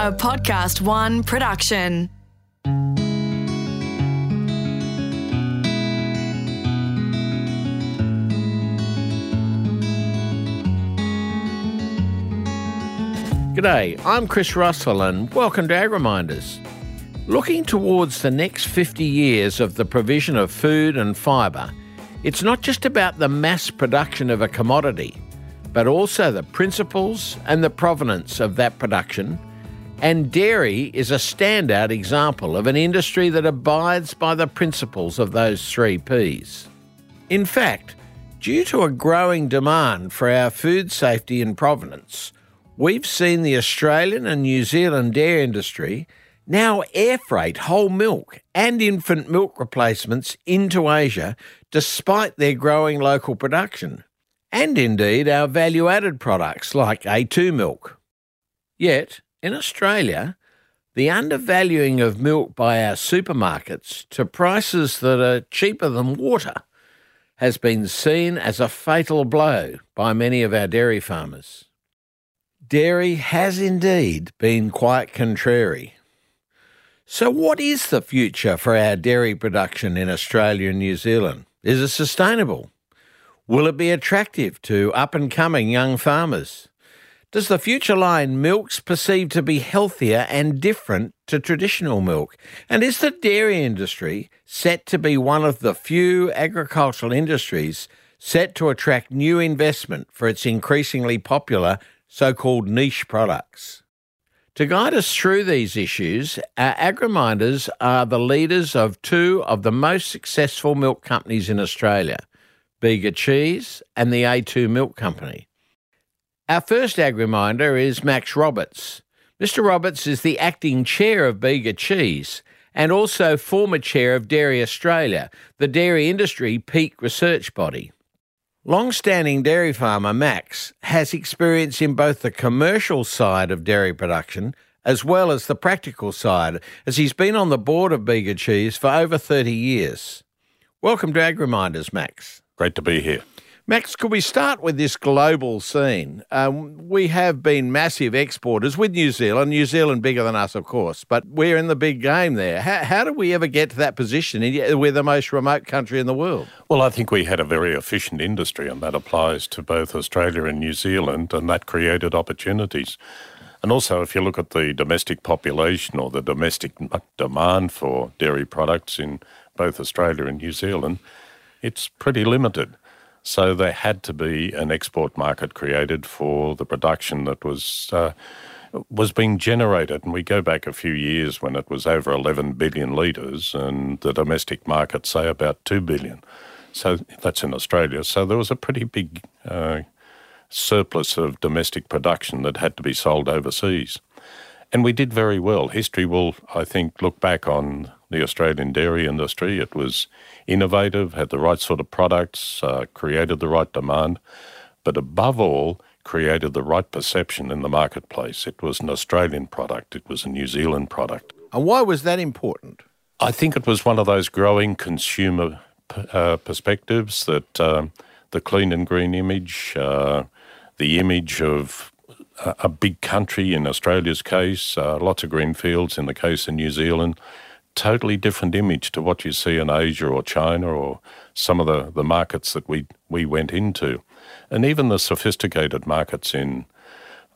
a Podcast One production. G'day, I'm Chris Russell and welcome to AgReminders. Looking towards the next 50 years of the provision of food and fibre, it's not just about the mass production of a commodity, but also the principles and the provenance of that production. And dairy is a standout example of an industry that abides by the principles of those three P's. In fact, due to a growing demand for our food safety and provenance, we've seen the Australian and New Zealand dairy industry now air freight whole milk and infant milk replacements into Asia despite their growing local production and indeed our value added products like A2 milk. Yet, in Australia, the undervaluing of milk by our supermarkets to prices that are cheaper than water has been seen as a fatal blow by many of our dairy farmers. Dairy has indeed been quite contrary. So, what is the future for our dairy production in Australia and New Zealand? Is it sustainable? Will it be attractive to up and coming young farmers? Does the future in milks perceived to be healthier and different to traditional milk? And is the dairy industry set to be one of the few agricultural industries set to attract new investment for its increasingly popular so called niche products? To guide us through these issues, our AgReminders are the leaders of two of the most successful milk companies in Australia Bega Cheese, and the A2 Milk Company. Our first ag reminder is Max Roberts. Mr. Roberts is the acting chair of Bega Cheese and also former chair of Dairy Australia, the dairy industry peak research body. Long standing dairy farmer Max has experience in both the commercial side of dairy production as well as the practical side, as he's been on the board of Bega Cheese for over 30 years. Welcome to Ag Reminders, Max. Great to be here. Max, could we start with this global scene? Um, we have been massive exporters with New Zealand, New Zealand bigger than us, of course, but we're in the big game there. How, how did we ever get to that position? We're the most remote country in the world. Well, I think we had a very efficient industry, and that applies to both Australia and New Zealand, and that created opportunities. And also, if you look at the domestic population or the domestic demand for dairy products in both Australia and New Zealand, it's pretty limited. So there had to be an export market created for the production that was uh, was being generated. And we go back a few years when it was over 11 billion litres, and the domestic market say about 2 billion. So that's in Australia. So there was a pretty big uh, surplus of domestic production that had to be sold overseas. And we did very well. History will, I think, look back on the Australian dairy industry. It was innovative, had the right sort of products, uh, created the right demand, but above all, created the right perception in the marketplace. It was an Australian product, it was a New Zealand product. And why was that important? I think it was one of those growing consumer uh, perspectives that um, the clean and green image, uh, the image of a big country in Australia's case, uh, lots of green fields in the case of New Zealand, totally different image to what you see in Asia or China or some of the, the markets that we, we went into. And even the sophisticated markets in,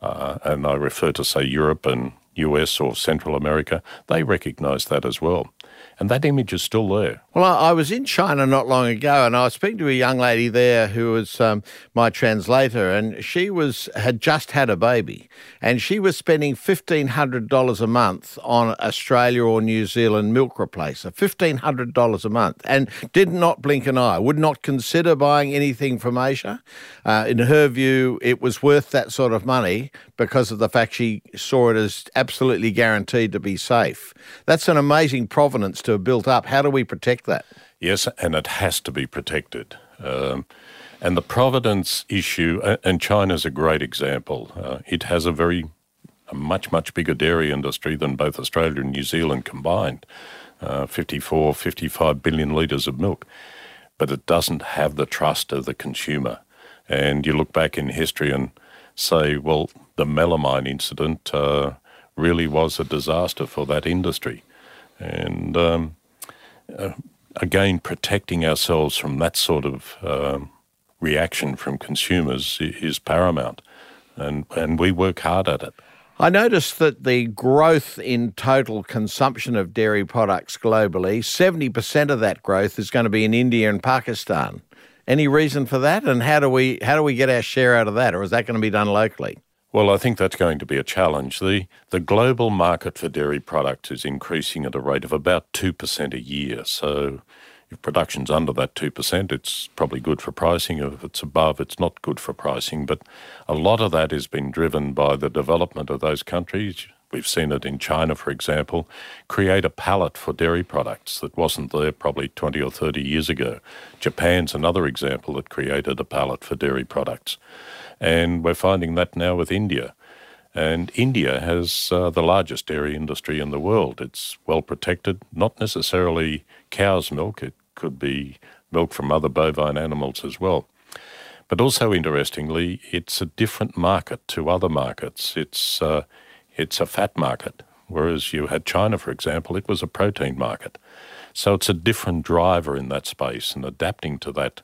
uh, and I refer to, say, Europe and US or Central America, they recognise that as well. And that image is still there. Well, I was in China not long ago, and I was speaking to a young lady there who was um, my translator, and she was had just had a baby, and she was spending fifteen hundred dollars a month on Australia or New Zealand milk replacer, fifteen hundred dollars a month, and did not blink an eye. Would not consider buying anything from Asia. Uh, in her view, it was worth that sort of money because of the fact she saw it as absolutely guaranteed to be safe. That's an amazing provenance to have built up. How do we protect that? Yes, and it has to be protected. Um, and the providence issue, and China's a great example. Uh, it has a very, a much, much bigger dairy industry than both Australia and New Zealand combined uh, 54, 55 billion litres of milk. But it doesn't have the trust of the consumer. And you look back in history and say, well, the melamine incident uh, really was a disaster for that industry. And um, uh, again, protecting ourselves from that sort of um, reaction from consumers is paramount. And, and we work hard at it. I noticed that the growth in total consumption of dairy products globally, 70% of that growth is going to be in India and Pakistan. Any reason for that? And how do we how do we get our share out of that? Or is that going to be done locally? Well, I think that's going to be a challenge. The the global market for dairy products is increasing at a rate of about two percent a year. So if production's under that 2%, it's probably good for pricing. If it's above, it's not good for pricing. But a lot of that has been driven by the development of those countries. We've seen it in China, for example, create a palate for dairy products that wasn't there probably 20 or 30 years ago. Japan's another example that created a palate for dairy products. And we're finding that now with India. And India has uh, the largest dairy industry in the world. It's well protected, not necessarily cow's milk, it could be milk from other bovine animals as well. But also interestingly, it's a different market to other markets. It's uh, it's a fat market, whereas you had China, for example, it was a protein market. So it's a different driver in that space, and adapting to that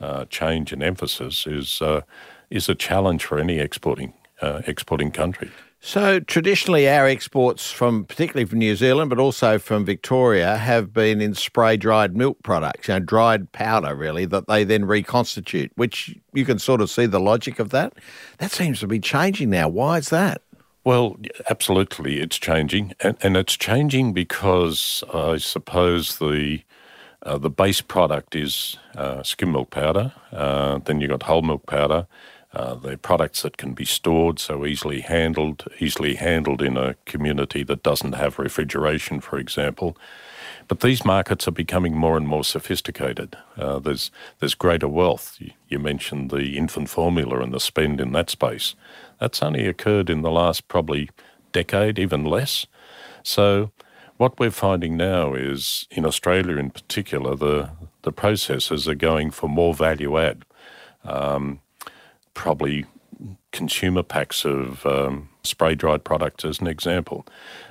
uh, change in emphasis is uh, is a challenge for any exporting uh, exporting country. So traditionally, our exports from particularly from New Zealand, but also from Victoria, have been in spray dried milk products, you know, dried powder, really, that they then reconstitute. Which you can sort of see the logic of that. That seems to be changing now. Why is that? Well, absolutely, it's changing, and, and it's changing because I suppose the uh, the base product is uh, skim milk powder. Uh, then you've got whole milk powder uh, they're products that can be stored so easily handled, easily handled in a community that doesn't have refrigeration, for example. But these markets are becoming more and more sophisticated. Uh, there's there's greater wealth. You mentioned the infant formula and the spend in that space. That's only occurred in the last probably decade, even less. So what we're finding now is in Australia in particular, the the processors are going for more value add. Um, probably consumer packs of um, spray dried products, as an example,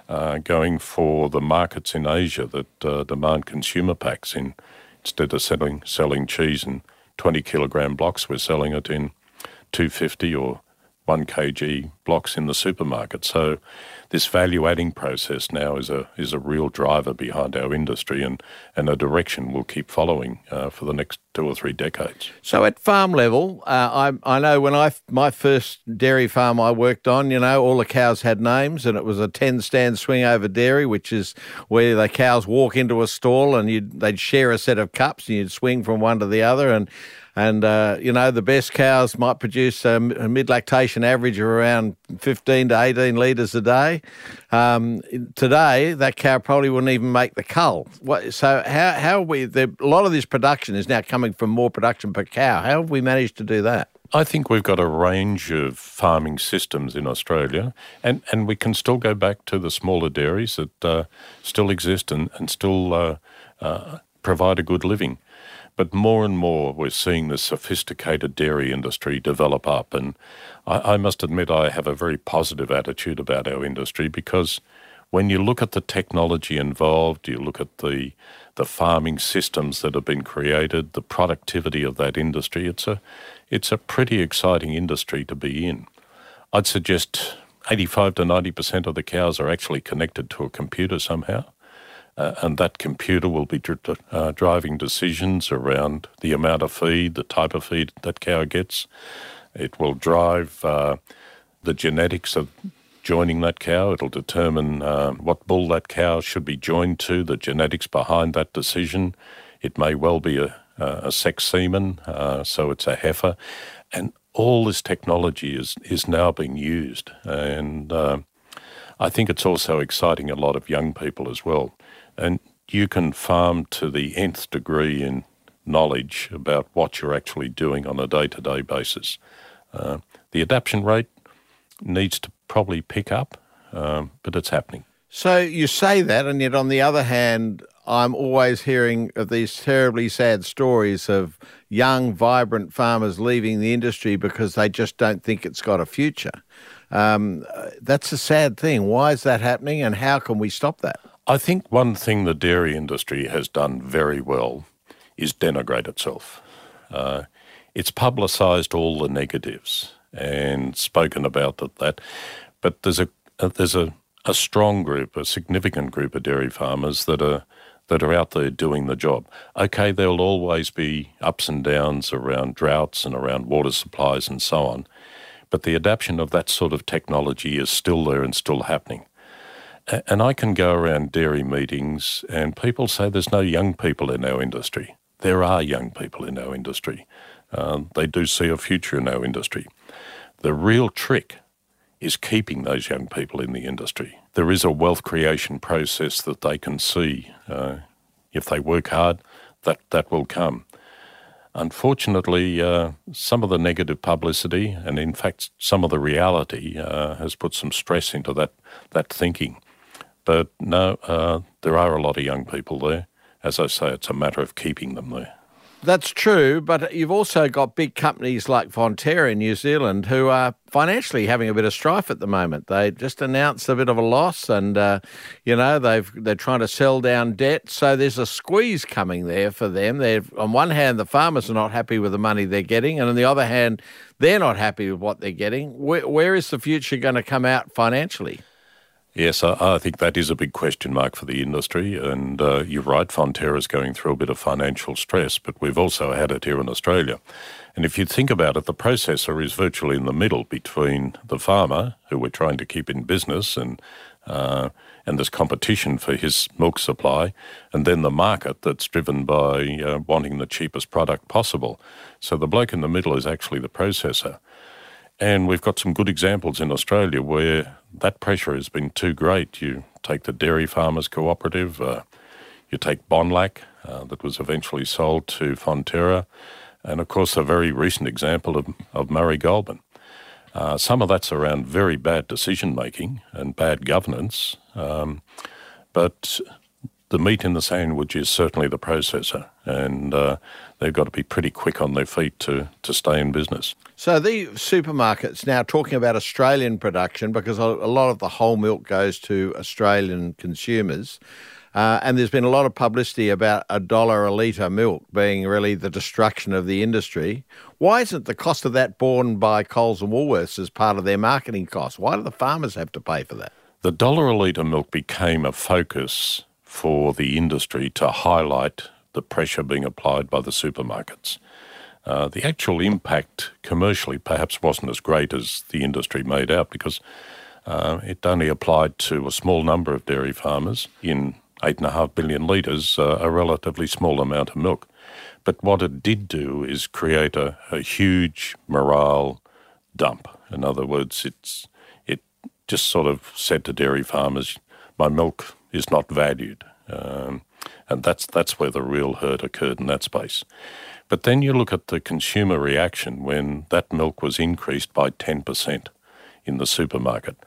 uh, going for the markets in Asia that uh, demand consumer packs. In instead of selling selling cheese in 20 kilogram blocks, we're selling it in 250 or 1 kg blocks in the supermarket. So this value adding process now is a is a real driver behind our industry and, and a direction we'll keep following uh, for the next two or three decades. So at farm level, uh, I I know when I my first dairy farm I worked on, you know, all the cows had names and it was a ten stand swing over dairy, which is where the cows walk into a stall and you they'd share a set of cups and you'd swing from one to the other and and, uh, you know, the best cows might produce a, mid lactation average of around 15 to 18 litres a day. Um, today, that cow probably wouldn't even make the cull. What, so, how, how we, the, a lot of this production is now coming from more production per cow. How have we managed to do that? I think we've got a range of farming systems in Australia, and, and we can still go back to the smaller dairies that uh, still exist and, and still uh, uh, provide a good living. But more and more, we're seeing the sophisticated dairy industry develop up. And I, I, must admit, I have a very positive attitude about our industry because when you look at the technology involved, you look at the the farming systems that have been created, the productivity of that industry, it's a it's a pretty exciting industry to be in. I'd suggest 85 to 90% of the cows are actually connected to a computer somehow. Uh, and that computer will be uh, driving decisions around the amount of feed, the type of feed that cow gets. It will drive uh, the genetics of joining that cow. It'll determine uh, what bull that cow should be joined to, the genetics behind that decision. It may well be a, a sex semen, uh, so it's a heifer. And all this technology is, is now being used. And uh, I think it's also exciting a lot of young people as well and you can farm to the nth degree in knowledge about what you're actually doing on a day to day basis. Uh, the adaptation rate needs to probably pick up, um, but it's happening. So you say that, and yet on the other hand, I'm always hearing of these terribly sad stories of young, vibrant farmers leaving the industry because they just don't think it's got a future. Um, that's a sad thing. Why is that happening, and how can we stop that? I think one thing the dairy industry has done very well is denigrate itself. Uh, it's publicised all the negatives and spoken about that. But there's a, a there's a, a strong group, a significant group of dairy farmers that are that are out there doing the job. Okay, there'll always be ups and downs around droughts and around water supplies and so on, but the adoption of that sort of technology is still there and still happening. And I can go around dairy meetings and people say there's no young people in our industry. There are young people in our industry. Uh, they do see a future in our industry. The real trick is keeping those young people in the industry. There is a wealth creation process that they can see. Uh, if they work hard, that, that will come. Unfortunately, uh, some of the negative publicity and, in fact, some of the reality uh, has put some stress into that, that thinking. But no, uh, there are a lot of young people there. As I say, it's a matter of keeping them there. That's true, but you've also got big companies like Fonterra in New Zealand who are financially having a bit of strife at the moment. They just announced a bit of a loss, and uh, you know they've they're trying to sell down debt. So there's a squeeze coming there for them. They're on one hand the farmers are not happy with the money they're getting, and on the other hand they're not happy with what they're getting. where, where is the future going to come out financially? Yes, I, I, think that is a big question mark for the industry. And uh, you're right, Fonterra is going through a bit of financial stress, but we've also had it here in Australia. And if you think about it, the processor is virtually in the middle between the farmer, who we're trying to keep in business, and uh, and there's competition for his milk supply, and then the market that's driven by uh, wanting the cheapest product possible. So the bloke in the middle is actually the processor. And we've got some good examples in Australia where that pressure has been too great. You take the Dairy Farmers Cooperative, uh, you take Bonlac, uh, that was eventually sold to Fonterra, and of course, a very recent example of, of Murray Goulburn. Uh, some of that's around very bad decision making and bad governance, um, but the meat in the sandwich is certainly the processor, and uh, they've got to be pretty quick on their feet to, to stay in business. So the supermarkets now talking about Australian production because a lot of the whole milk goes to Australian consumers. Uh, and there's been a lot of publicity about a dollar a litre milk being really the destruction of the industry. Why isn't the cost of that borne by Coles and Woolworths as part of their marketing costs? Why do the farmers have to pay for that? The dollar a litre milk became a focus for the industry to highlight the pressure being applied by the supermarkets. Uh, the actual impact commercially perhaps wasn't as great as the industry made out because uh, it only applied to a small number of dairy farmers in 8.5 billion litres, uh, a relatively small amount of milk. But what it did do is create a, a huge morale dump. In other words, it's it just sort of said to dairy farmers, my milk is not valued. Um, and that's, that's where the real hurt occurred in that space. But then you look at the consumer reaction when that milk was increased by 10% in the supermarket.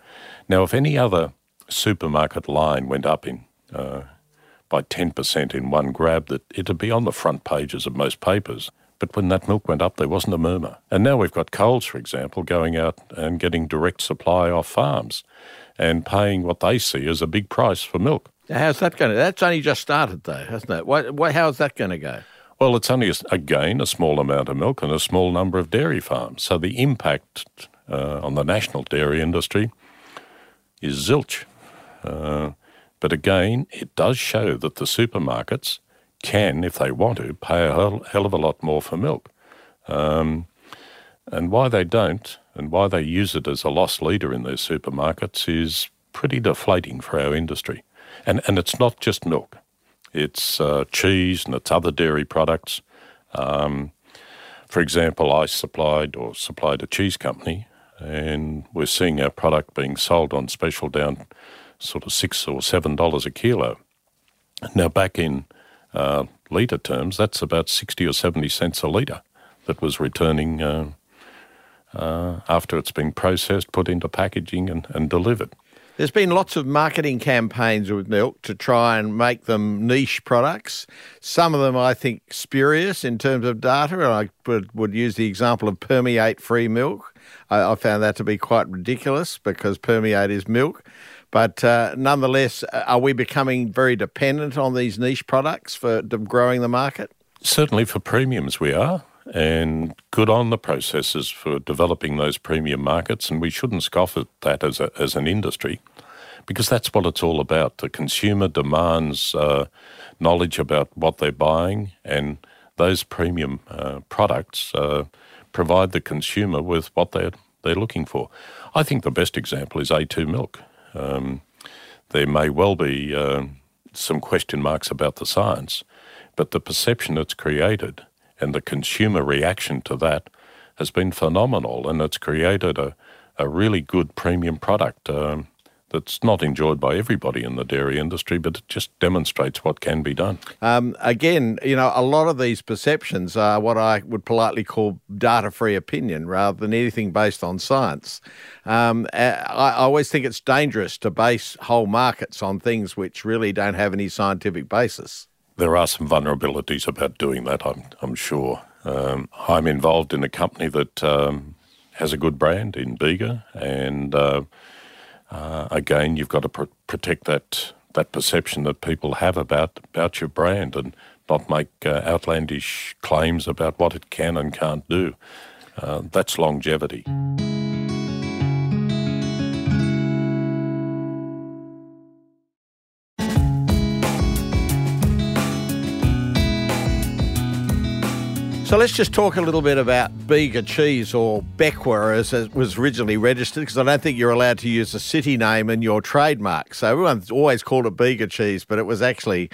Now, if any other supermarket line went up in uh, by 10% in one grab, that it'd be on the front pages of most papers. But when that milk went up, there wasn't a murmur. And now we've got Coles, for example, going out and getting direct supply off farms and paying what they see as a big price for milk. How's that going to? That's only just started, though, hasn't it? What, what, how's that going to go? Well, it's only, a, again, a small amount of milk and a small number of dairy farms. So the impact uh, on the national dairy industry is zilch. Uh, but again, it does show that the supermarkets can, if they want to, pay a hell, hell of a lot more for milk. Um, and why they don't, and why they use it as a loss leader in their supermarkets, is pretty deflating for our industry. And, and it's not just milk, it's uh, cheese and it's other dairy products. Um, for example, I supplied or supplied a cheese company, and we're seeing our product being sold on special down sort of six or seven dollars a kilo. Now, back in uh, litre terms, that's about 60 or 70 cents a litre that was returning uh, uh, after it's been processed, put into packaging, and, and delivered. There's been lots of marketing campaigns with milk to try and make them niche products. Some of them, I think, spurious in terms of data. And I would, would use the example of permeate free milk. I, I found that to be quite ridiculous because permeate is milk. But uh, nonetheless, uh, are we becoming very dependent on these niche products for growing the market? Certainly for premiums, we are. And good on the processes for developing those premium markets. And we shouldn't scoff at that as, a, as an industry because that's what it's all about. The consumer demands uh, knowledge about what they're buying, and those premium uh, products uh, provide the consumer with what they're, they're looking for. I think the best example is A2 milk. Um, there may well be uh, some question marks about the science, but the perception it's created and the consumer reaction to that has been phenomenal, and it's created a, a really good premium product. Um, that's not enjoyed by everybody in the dairy industry, but it just demonstrates what can be done. Um, again, you know, a lot of these perceptions are what I would politely call data free opinion rather than anything based on science. Um, I, I always think it's dangerous to base whole markets on things which really don't have any scientific basis. There are some vulnerabilities about doing that, I'm, I'm sure. Um, I'm involved in a company that um, has a good brand in Bega and uh, uh, again, you've got to pr- protect that that perception that people have about about your brand and not make uh, outlandish claims about what it can and can't do. Uh, that's longevity. So let's just talk a little bit about Bega cheese or Beckwa as it was originally registered, because I don't think you're allowed to use a city name in your trademark. So everyone's always called it Bega cheese, but it was actually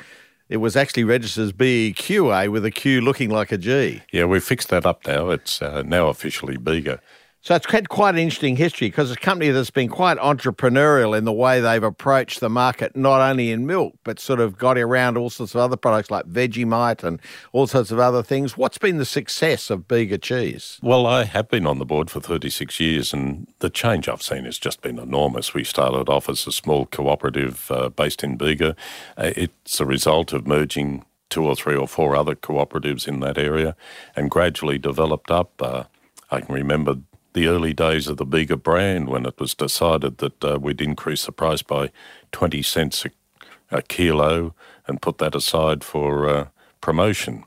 it was actually registered as BEQA with a Q looking like a G. Yeah, we've fixed that up now. It's uh, now officially Bega. So it's had quite an interesting history because it's a company that's been quite entrepreneurial in the way they've approached the market, not only in milk, but sort of got around all sorts of other products like Vegemite and all sorts of other things. What's been the success of Bega Cheese? Well, I have been on the board for 36 years, and the change I've seen has just been enormous. We started off as a small cooperative uh, based in Bega. Uh, it's a result of merging two or three or four other cooperatives in that area and gradually developed up. Uh, I can remember the early days of the Bega brand when it was decided that uh, we'd increase the price by 20 cents a, a kilo and put that aside for uh, promotion.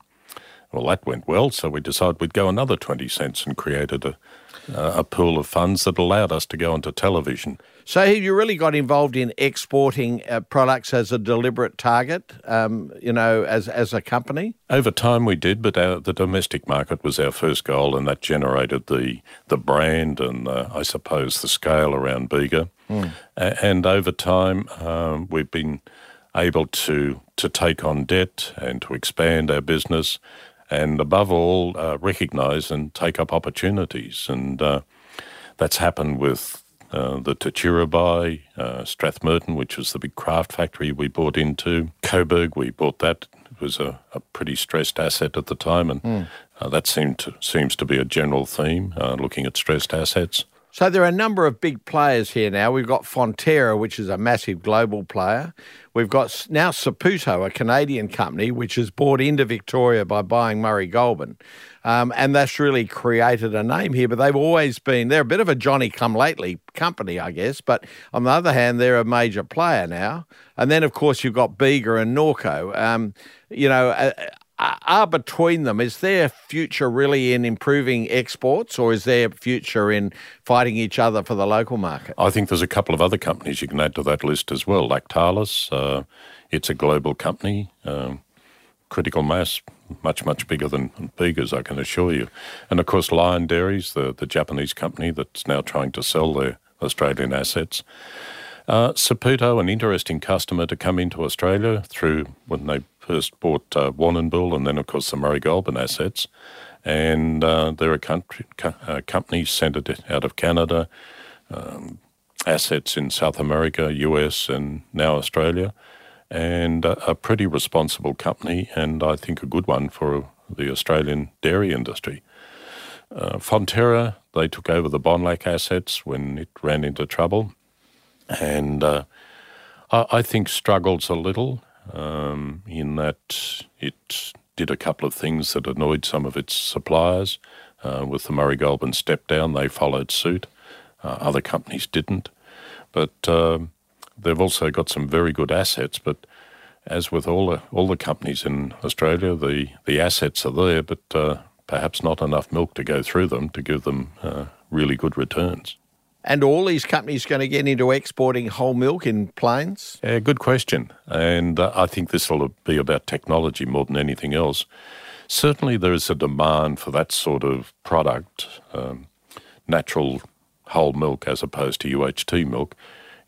Well, that went well, so we decided we'd go another 20 cents and created a, a pool of funds that allowed us to go into television. So you really got involved in exporting uh, products as a deliberate target, um, you know, as as a company. Over time, we did, but our, the domestic market was our first goal, and that generated the the brand and uh, I suppose the scale around Bega. Mm. and over time, um, we've been able to to take on debt and to expand our business and above all, uh, recognise and take up opportunities. And uh, that's happened with uh, the Tatura uh, Strathmerton, which was the big Kraft factory we bought into. Coburg, we bought that. It was a, a pretty stressed asset at the time, and mm. that seemed to, seems to be a general theme, uh, looking at stressed assets. So there are a number of big players here now. We've got Fonterra, which is a massive global player. We've got now Saputo, a Canadian company, which is bought into Victoria by buying Murray Goulburn. Um, and that's really created a name here. But they've always been, they're a bit of a Johnny come lately company, I guess. But on the other hand, they're a major player now. And then, of course, you've got Bega and Norco. Um, you know, are between them, is their future really in improving exports or is their future in fighting each other for the local market? I think there's a couple of other companies you can add to that list as well. Lactalis, uh, it's a global company. Um, critical mass, much, much bigger than Bega's, I can assure you. And of course, Lion Dairies, the, the Japanese company that's now trying to sell their Australian assets. Uh, Saputo, an interesting customer to come into Australia through when they first bought uh, Warrnambool and then, of course, the Murray Goulburn assets. And uh, they're a country, co- uh, company centered out of Canada, um, assets in South America, US, and now Australia. And a pretty responsible company, and I think a good one for the Australian dairy industry. Uh, Fonterra, they took over the Bonlac assets when it ran into trouble, and uh, I, I, think struggles a little um, in that it did a couple of things that annoyed some of its suppliers. Uh, with the Murray Goulburn step down, they followed suit. Uh, other companies didn't. But um, they've also got some very good assets. But as with all the, all the companies in Australia, the, the assets are there, but uh, perhaps not enough milk to go through them to give them uh, really good returns. And all these companies going to get into exporting whole milk in planes? Yeah, good question. And uh, I think this will be about technology more than anything else. Certainly, there is a demand for that sort of product, um, natural whole milk as opposed to UHT milk,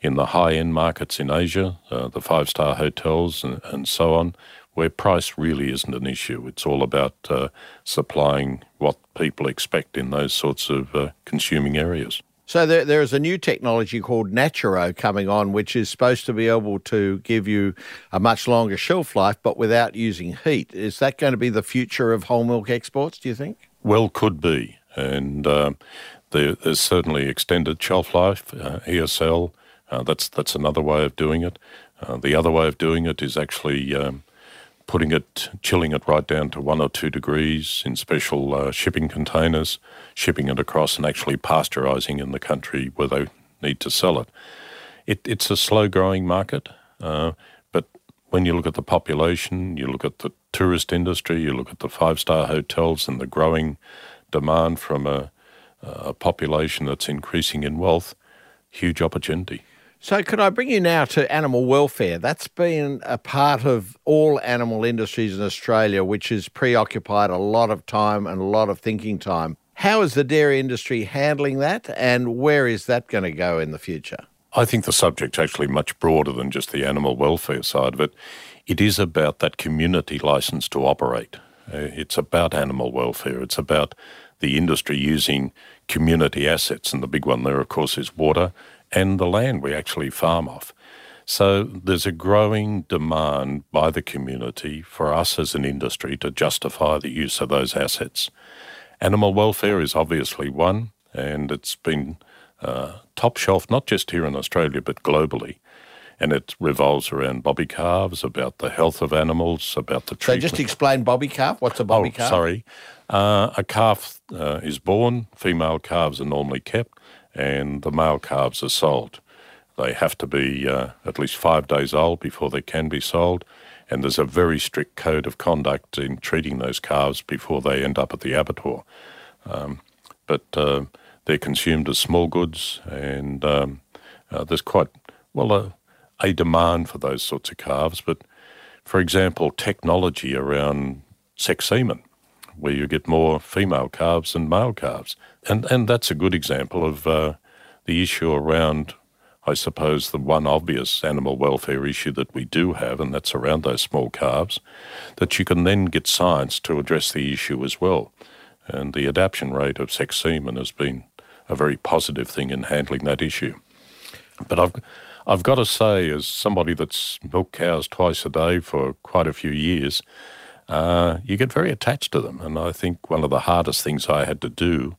in the high end markets in Asia, uh, the five star hotels, and, and, so on, where price really isn't an issue. It's all about uh, supplying what people expect in those sorts of uh, consuming areas. So there, there is a new technology called Naturo coming on, which is supposed to be able to give you a much longer shelf life, but without using heat. Is that going to be the future of whole milk exports? Do you think? Well, could be, and uh, there, there's certainly extended shelf life, uh, ESL. Uh, that's that's another way of doing it. Uh, the other way of doing it is actually um, putting it, chilling it right down to one or two degrees in special uh, shipping containers, shipping it across, and actually pasteurising in the country where they need to sell it. it it's a slow growing market, uh, but when you look at the population, you look at the tourist industry, you look at the five star hotels and the growing demand from a, a population that's increasing in wealth, huge opportunity. So, could I bring you now to animal welfare? That's been a part of all animal industries in Australia, which has preoccupied a lot of time and a lot of thinking time. How is the dairy industry handling that, and where is that going to go in the future? I think the subject's actually much broader than just the animal welfare side of it. It is about that community license to operate. Uh, it's about animal welfare. It's about the industry using community assets, and the big one there, of course, is water and the land we actually farm off. So there's a growing demand by the community for us as an industry to justify the use of those assets. Animal welfare is obviously one, and it's been uh, top shelf not just here in Australia but globally. And it revolves around bobby calves, about the health of animals, about the treatment. So just explain bobby calf. What's a bobby oh, calf? Sorry, uh, a calf uh, is born. Female calves are normally kept and the male calves are sold. They have to be uh, at least five days old before they can be sold, and there's a very strict code of conduct in treating those calves before they end up at the abattoir. Um, but uh, they're consumed as small goods, and um, uh, there's quite well a, a demand for those sorts of calves. But for example, technology around sex semen where you get more female calves than male calves. And, and that's a good example of uh, the issue around, I suppose, the one obvious animal welfare issue that we do have, and that's around those small calves, that you can then get science to address the issue as well. And the adaptation rate of sex semen has been a very positive thing in handling that issue. But I've, I've got to say, as somebody that's milked cows twice a day for quite a few years, uh, you get very attached to them. And I think one of the hardest things I had to do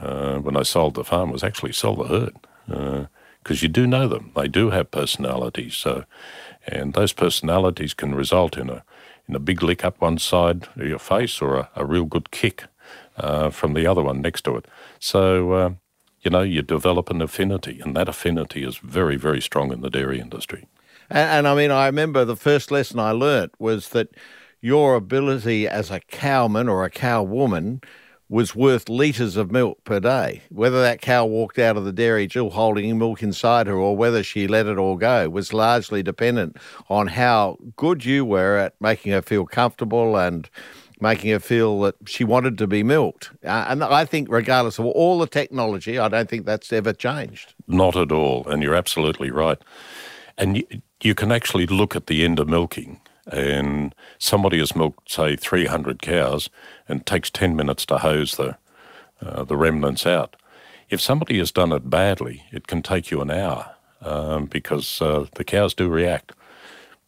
uh, when I sold the farm was actually sell the herd because uh, you do know them. They do have personalities. So, and those personalities can result in a in a big lick up one side of your face or a, a real good kick uh, from the other one next to it. So. Uh, you know, you develop an affinity, and that affinity is very, very strong in the dairy industry. And, and I mean, I remember the first lesson I learnt was that your ability as a cowman or a cow woman was worth litres of milk per day. Whether that cow walked out of the dairy still holding milk inside her or whether she let it all go was largely dependent on how good you were at making her feel comfortable and making her feel that she wanted to be milked. Uh, and I think, regardless of all the technology, I don't think that's ever changed. Not at all. And you're absolutely right. And you, you can actually look at the end of milking and somebody has milked, say, 300 cows and takes 10 minutes to hose the, uh, the remnants out. If somebody has done it badly, it can take you an hour um, because uh, the cows do react.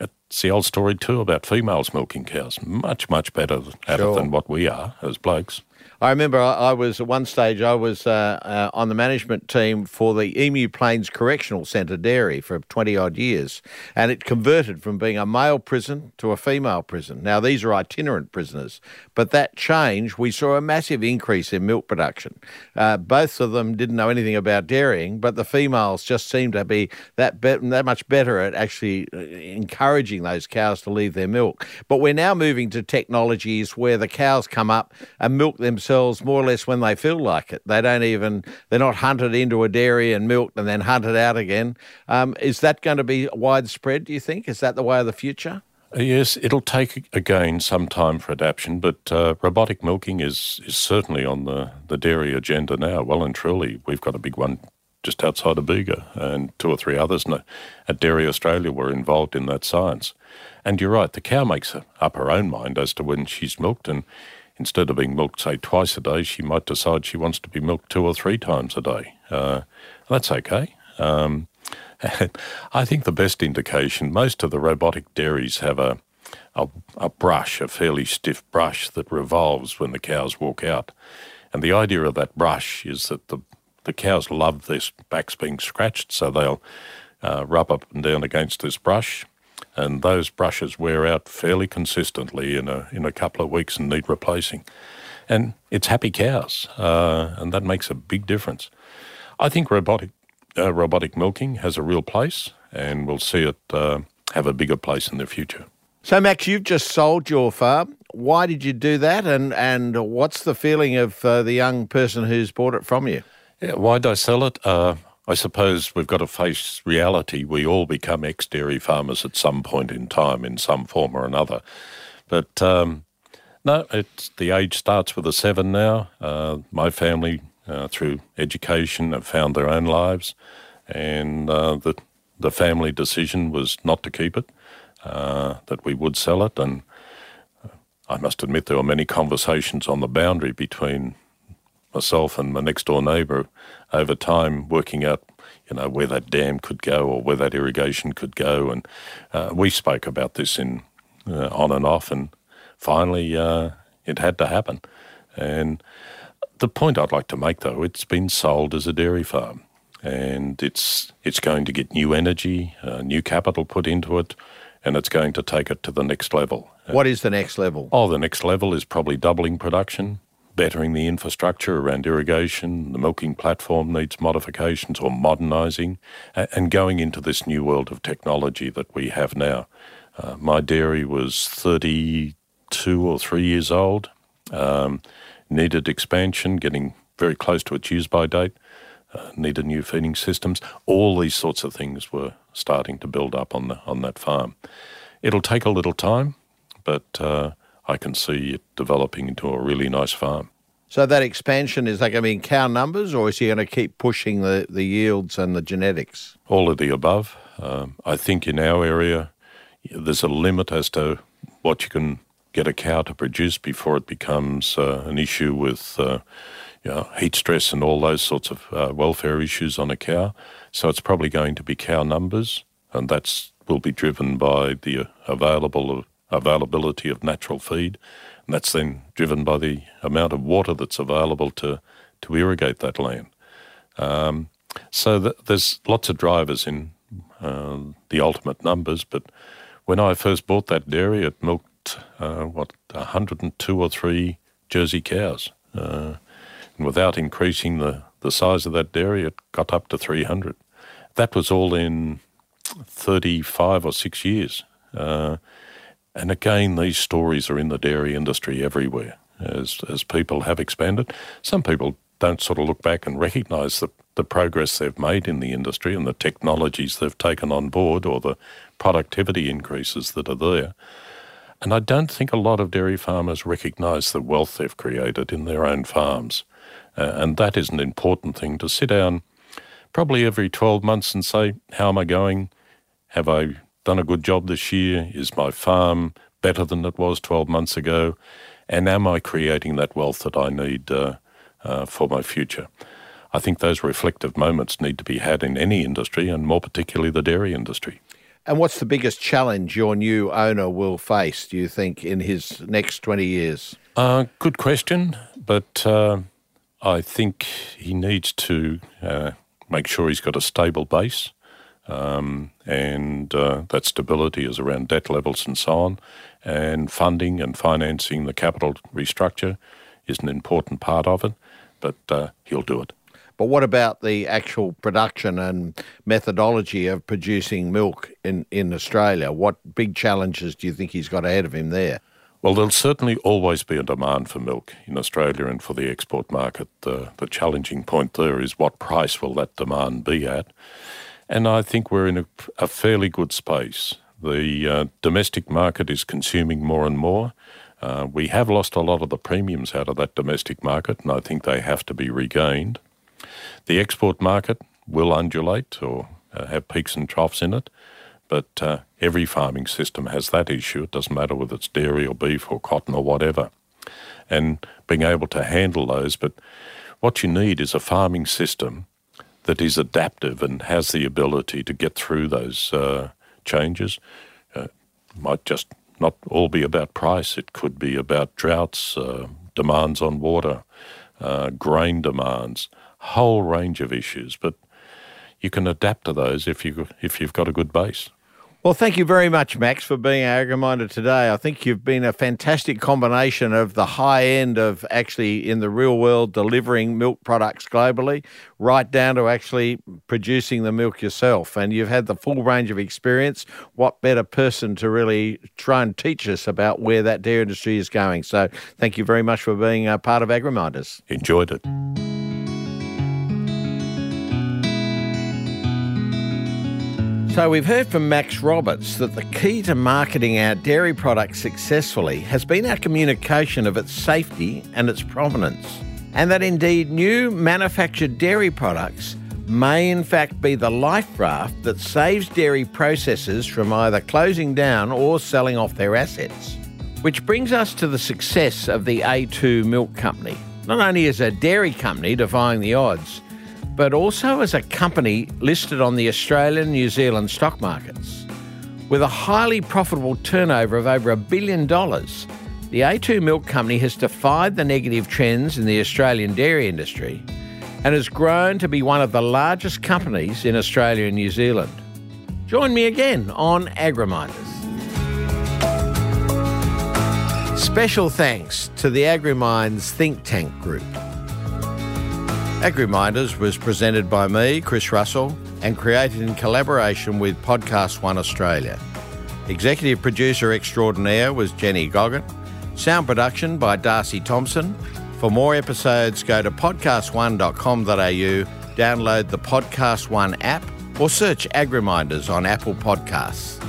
It's the old story too about females milking cows. Much, much better at sure. it than what we are as blokes. I remember I, I was at one stage, I was uh, uh, on the management team for the Emu Plains Correctional Centre Dairy for 20 odd years, and it converted from being a male prison to a female prison. Now, these are itinerant prisoners, but that change, we saw a massive increase in milk production. Uh, both of them didn't know anything about dairying, but the females just seemed to be that, be- that much better at actually uh, encouraging those cows to leave their milk. But we're now moving to technologies where the cows come up and milk themselves more or less when they feel like it. They don't even, they're not hunted into a dairy and milked and then hunted out again. Um, is that going to be widespread, do you think? Is that the way of the future? Yes, it'll take again some time for adaptation, but uh, robotic milking is, is certainly on the, the dairy agenda now, well and truly. We've got a big one just outside of Bega, and two or three others at Dairy Australia were involved in that science. And you're right, the cow makes up her own mind as to when she's milked, and instead of being milked, say, twice a day, she might decide she wants to be milked two or three times a day. Uh, that's okay. Um, I think the best indication, most of the robotic dairies have a, a, a, brush, a fairly stiff brush that revolves when the cows walk out. And the idea of that brush is that the, the cows love their backs being scratched, so they'll uh, rub up and down against this brush and those brushes wear out fairly consistently in a in a couple of weeks and need replacing. And it's happy cows, uh, and that makes a big difference. I think robotic uh, robotic milking has a real place, and we'll see it uh, have a bigger place in the future. So, Max, you've just sold your farm. Why did you do that, and and what's the feeling of uh, the young person who's bought it from you? Yeah, why did I sell it? I suppose we've got to face reality. We all become ex dairy farmers at some point in time, in some form or another. But um, no, it's the age starts with a seven now. Uh, my family, uh, through education, have found their own lives, and uh, the the family decision was not to keep it, uh, that we would sell it, and uh, I must admit there were many conversations on the boundary between myself and my next door neighbour over time working out you know where that dam could go or where that irrigation could go. And uh, we spoke about this in uh, on and off and finally uh, it had to happen. And the point I'd like to make though it's been sold as a dairy farm and it's it's going to get new energy uh, new capital put into it and it's going to take it to the next level. What is the next level? Oh, the next level is probably doubling production, bettering the infrastructure around irrigation. The milking platform needs modifications or modernising, and going into this new world of technology that we have now. Uh, my dairy was 32 or 3 years old, um, needed expansion, getting very close to its use by date, uh, needed new feeding systems. All these sorts of things were starting to build up on, the, on that farm. It'll take a little time, but uh, I can see it developing into a really nice farm. So that expansion is that going to be in cow numbers, or is he going to keep pushing the, the yields and the genetics? All of the above. Um, I think in our area, there's a limit as to what you can get a cow to produce before it becomes uh, an issue with uh, you know, heat stress and all those sorts of uh, welfare issues on a cow. So it's probably going to be cow numbers, and that's will be driven by the available availability of natural feed. And that's then driven by the amount of water that's available to, to irrigate that land. Um, so th- there's lots of drivers in uh, the ultimate numbers, but when I first bought that dairy, it milked, uh, what, 102 or 3 Jersey cows. Uh, and without increasing the, the size of that dairy, it got up to 300. That was all in 35 or 6 years. Uh, and again, these stories are in the dairy industry everywhere as, as people have expanded. Some people don't sort of look back and recognise the, the progress they've made in the industry and the technologies they've taken on board or the productivity increases that are there. And I don't think a lot of dairy farmers recognise the wealth they've created in their own farms. Uh, and that is an important thing to sit down probably every 12 months and say, How am I going? Have I done a good job this year? Is my farm better than it was 12 months ago? And am I creating that wealth that I need uh, uh, for my future? I think those reflective moments need to be had in any industry, and more particularly the dairy industry. And what's the biggest challenge your new owner will face, do you think, in his next 20 years? Uh, good question. but uh, I think he needs to uh, make sure he's got a stable base. Um, and uh, that stability is around debt levels and so on. And funding and financing the capital restructure is an important part of it, but uh, he'll do it. But what about the actual production and methodology of producing milk in, in Australia? What big challenges do you think he's got ahead of him there? Well, there'll certainly always be a demand for milk in Australia and for the export market. The, the challenging point there is what price will that demand be at? And I think we're in a, a fairly good space. The uh, domestic market is consuming more and more. Uh, we have lost a lot of the premiums out of that domestic market, and I think they have to be regained. The export market will undulate or uh, have peaks and troughs in it, but uh, every farming system has that issue. It doesn't matter whether it's dairy or beef or cotton or whatever. And being able to handle those, but what you need is a farming system that is adaptive and has the ability to get through those uh, changes. Uh, might just not all be about price. It could be about droughts, uh, demands on water, uh, grain demands, whole range of issues. But you can adapt to those if you if you've got a good base. Well, thank you very much, Max, for being our AgriMinder today. I think you've been a fantastic combination of the high end of actually in the real world delivering milk products globally, right down to actually producing the milk yourself. And you've had the full range of experience. What better person to really try and teach us about where that dairy industry is going? So, thank you very much for being a part of AgriMinders. Enjoyed it. So, we've heard from Max Roberts that the key to marketing our dairy products successfully has been our communication of its safety and its provenance, and that indeed new manufactured dairy products may in fact be the life raft that saves dairy processors from either closing down or selling off their assets. Which brings us to the success of the A2 Milk Company, not only as a dairy company defying the odds but also as a company listed on the Australian New Zealand stock markets. With a highly profitable turnover of over a billion dollars, the A2 Milk Company has defied the negative trends in the Australian dairy industry and has grown to be one of the largest companies in Australia and New Zealand. Join me again on AgriMinders. Special thanks to the AgriMinds Think Tank Group. AgriMinders was presented by me, Chris Russell, and created in collaboration with Podcast One Australia. Executive producer extraordinaire was Jenny Goggin. Sound production by Darcy Thompson. For more episodes, go to podcastone.com.au, download the Podcast One app, or search AgriMinders on Apple Podcasts.